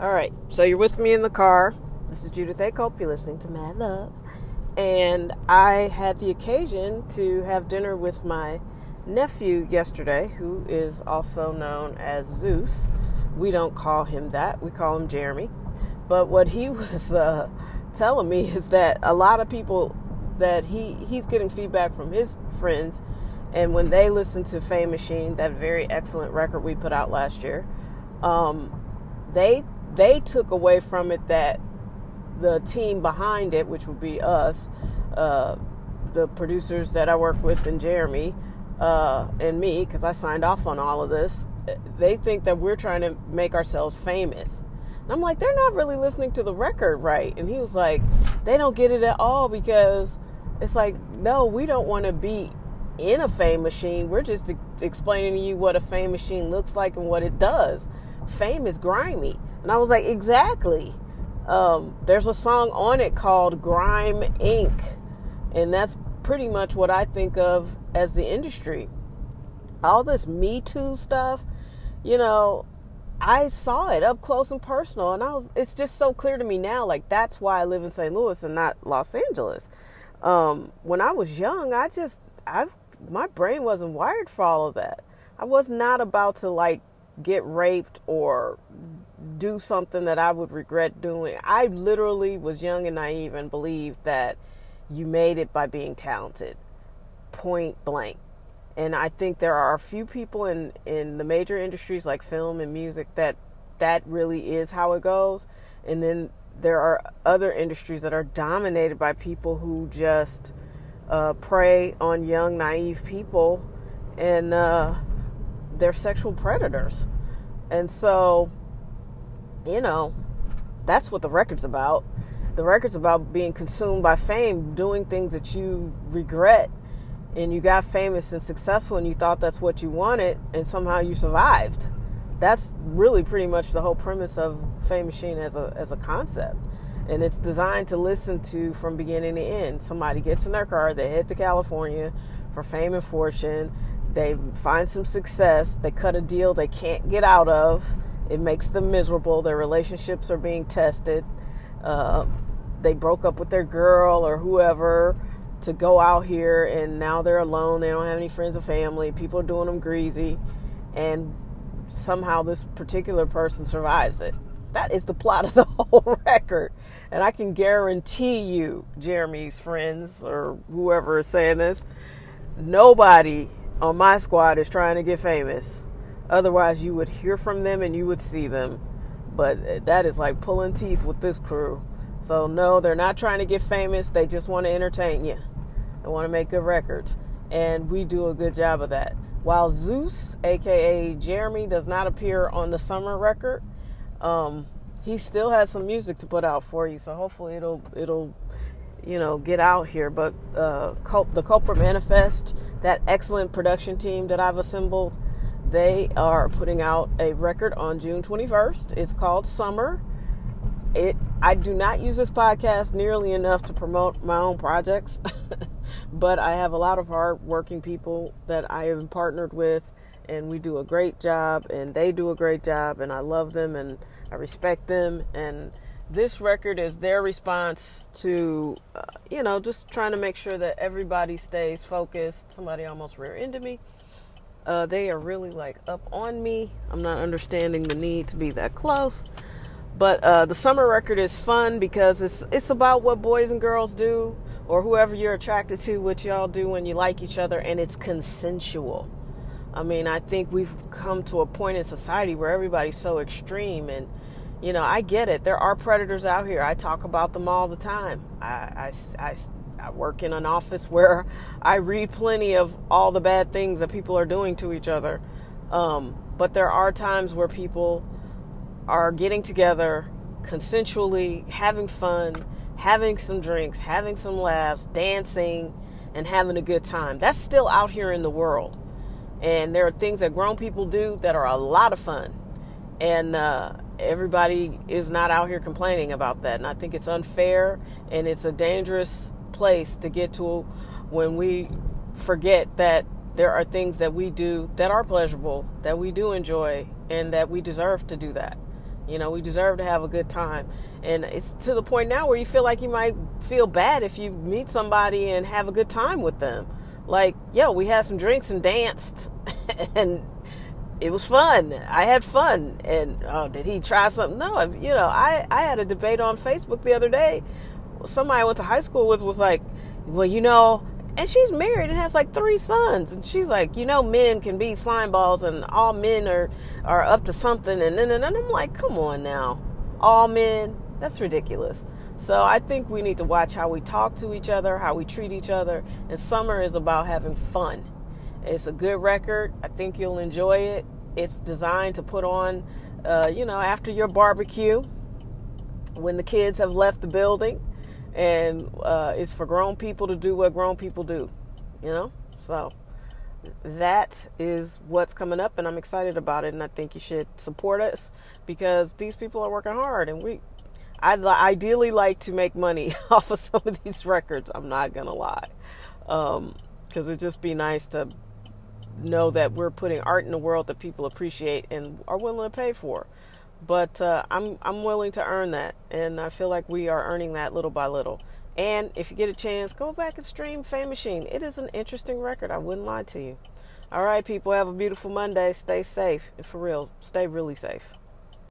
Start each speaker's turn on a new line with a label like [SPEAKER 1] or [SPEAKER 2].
[SPEAKER 1] All right, so you're with me in the car. This is Judith A. Cope. You're listening to Mad Love. And I had the occasion to have dinner with my nephew yesterday, who is also known as Zeus. We don't call him that, we call him Jeremy. But what he was uh, telling me is that a lot of people that he, he's getting feedback from his friends, and when they listen to Fame Machine, that very excellent record we put out last year, um, they they took away from it that the team behind it, which would be us, uh, the producers that I work with, and Jeremy, uh, and me, because I signed off on all of this, they think that we're trying to make ourselves famous. And I'm like, they're not really listening to the record right. And he was like, they don't get it at all because it's like, no, we don't want to be in a fame machine. We're just explaining to you what a fame machine looks like and what it does. Fame is grimy. And I was like, exactly. Um, there's a song on it called Grime Inc. And that's pretty much what I think of as the industry. All this Me Too stuff, you know, I saw it up close and personal. And I was, it's just so clear to me now. Like, that's why I live in St. Louis and not Los Angeles. Um, when I was young, I just, I, my brain wasn't wired for all of that. I was not about to like get raped or do something that I would regret doing. I literally was young and naive and believed that you made it by being talented, point blank. And I think there are a few people in, in the major industries like film and music that that really is how it goes. And then there are other industries that are dominated by people who just uh, prey on young, naive people and uh, they're sexual predators. And so you know, that's what the record's about. The record's about being consumed by fame, doing things that you regret, and you got famous and successful, and you thought that's what you wanted, and somehow you survived. That's really pretty much the whole premise of Fame Machine as a as a concept, and it's designed to listen to from beginning to end. Somebody gets in their car, they head to California for fame and fortune. They find some success. They cut a deal they can't get out of it makes them miserable. Their relationships are being tested. Uh, they broke up with their girl or whoever to go out here, and now they're alone. They don't have any friends or family. People are doing them greasy, and somehow this particular person survives it. That is the plot of the whole record. And I can guarantee you, Jeremy's friends or whoever is saying this, nobody on my squad is trying to get famous. Otherwise, you would hear from them and you would see them. But that is like pulling teeth with this crew. So, no, they're not trying to get famous. They just want to entertain you. They want to make good records. And we do a good job of that. While Zeus, aka Jeremy, does not appear on the summer record, um, he still has some music to put out for you. So hopefully it'll it'll you know get out here. But uh, the Culprit Manifest, that excellent production team that I've assembled, they are putting out a record on June 21st. It's called Summer. It I do not use this podcast nearly enough to promote my own projects, but I have a lot of hard working people that I have partnered with and we do a great job and they do a great job and I love them and I respect them and this record is their response to uh, you know just trying to make sure that everybody stays focused somebody almost rear ended me uh, they are really like up on me. I'm not understanding the need to be that close. But uh, the summer record is fun because it's it's about what boys and girls do, or whoever you're attracted to, what y'all do when you like each other, and it's consensual. I mean, I think we've come to a point in society where everybody's so extreme, and you know, I get it. There are predators out here. I talk about them all the time. I, I, I I work in an office where I read plenty of all the bad things that people are doing to each other. Um, but there are times where people are getting together consensually, having fun, having some drinks, having some laughs, dancing, and having a good time. That's still out here in the world. And there are things that grown people do that are a lot of fun. And uh, everybody is not out here complaining about that. And I think it's unfair and it's a dangerous place to get to when we forget that there are things that we do that are pleasurable, that we do enjoy, and that we deserve to do that. You know, we deserve to have a good time. And it's to the point now where you feel like you might feel bad if you meet somebody and have a good time with them. Like, yo, we had some drinks and danced and it was fun. I had fun. And oh, did he try something? No, you know, I, I had a debate on Facebook the other day. Somebody I went to high school with was like, well, you know, and she's married and has like three sons and she's like you know men can be slime balls and all men are are up to something and then and, and i'm like come on now all men that's ridiculous so i think we need to watch how we talk to each other how we treat each other and summer is about having fun it's a good record i think you'll enjoy it it's designed to put on uh, you know after your barbecue when the kids have left the building and uh, it's for grown people to do what grown people do, you know. So that is what's coming up, and I'm excited about it. And I think you should support us because these people are working hard, and we. I'd ideally like to make money off of some of these records. I'm not gonna lie, because um, it'd just be nice to know that we're putting art in the world that people appreciate and are willing to pay for but uh, I'm I'm willing to earn that, and I feel like we are earning that little by little. And if you get a chance, go back and stream Fame Machine. It is an interesting record. I wouldn't lie to you. All right, people, have a beautiful Monday. Stay safe, and for real, stay really safe.